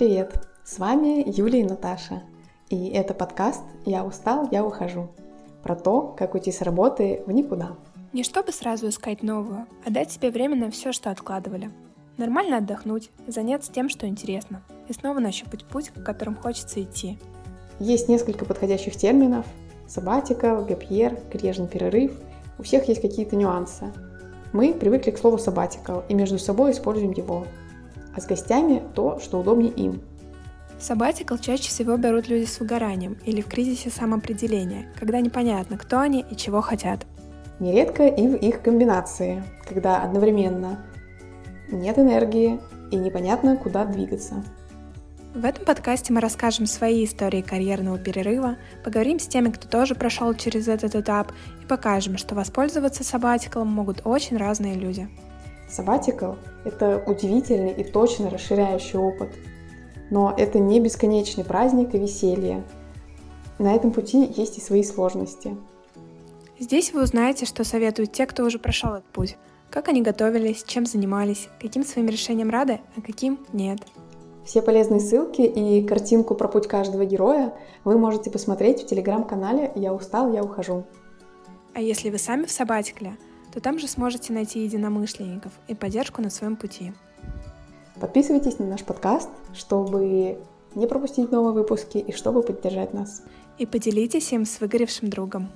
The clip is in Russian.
Привет! С вами Юлия и Наташа. И это подкаст «Я устал, я ухожу». Про то, как уйти с работы в никуда. Не чтобы сразу искать новую, а дать себе время на все, что откладывали. Нормально отдохнуть, заняться тем, что интересно, и снова нащупать путь, к которым хочется идти. Есть несколько подходящих терминов. Сабатикал, гапьер, карьерный перерыв. У всех есть какие-то нюансы. Мы привыкли к слову сабатикал и между собой используем его. А с гостями то, что удобнее им – Сабатикл чаще всего берут люди с выгоранием или в кризисе самоопределения, когда непонятно, кто они и чего хотят. Нередко и в их комбинации, когда одновременно нет энергии и непонятно, куда двигаться. В этом подкасте мы расскажем свои истории карьерного перерыва, поговорим с теми, кто тоже прошел через этот этап, и покажем, что воспользоваться сабатиклом могут очень разные люди. Сабатикл – это удивительный и точно расширяющий опыт – но это не бесконечный праздник и веселье. На этом пути есть и свои сложности. Здесь вы узнаете, что советуют те, кто уже прошел этот путь. Как они готовились, чем занимались, каким своим решением рады, а каким нет. Все полезные ссылки и картинку про путь каждого героя вы можете посмотреть в телеграм-канале «Я устал, я ухожу». А если вы сами в Сабатикле, то там же сможете найти единомышленников и поддержку на своем пути. Подписывайтесь на наш подкаст, чтобы не пропустить новые выпуски и чтобы поддержать нас. И поделитесь им с выгоревшим другом.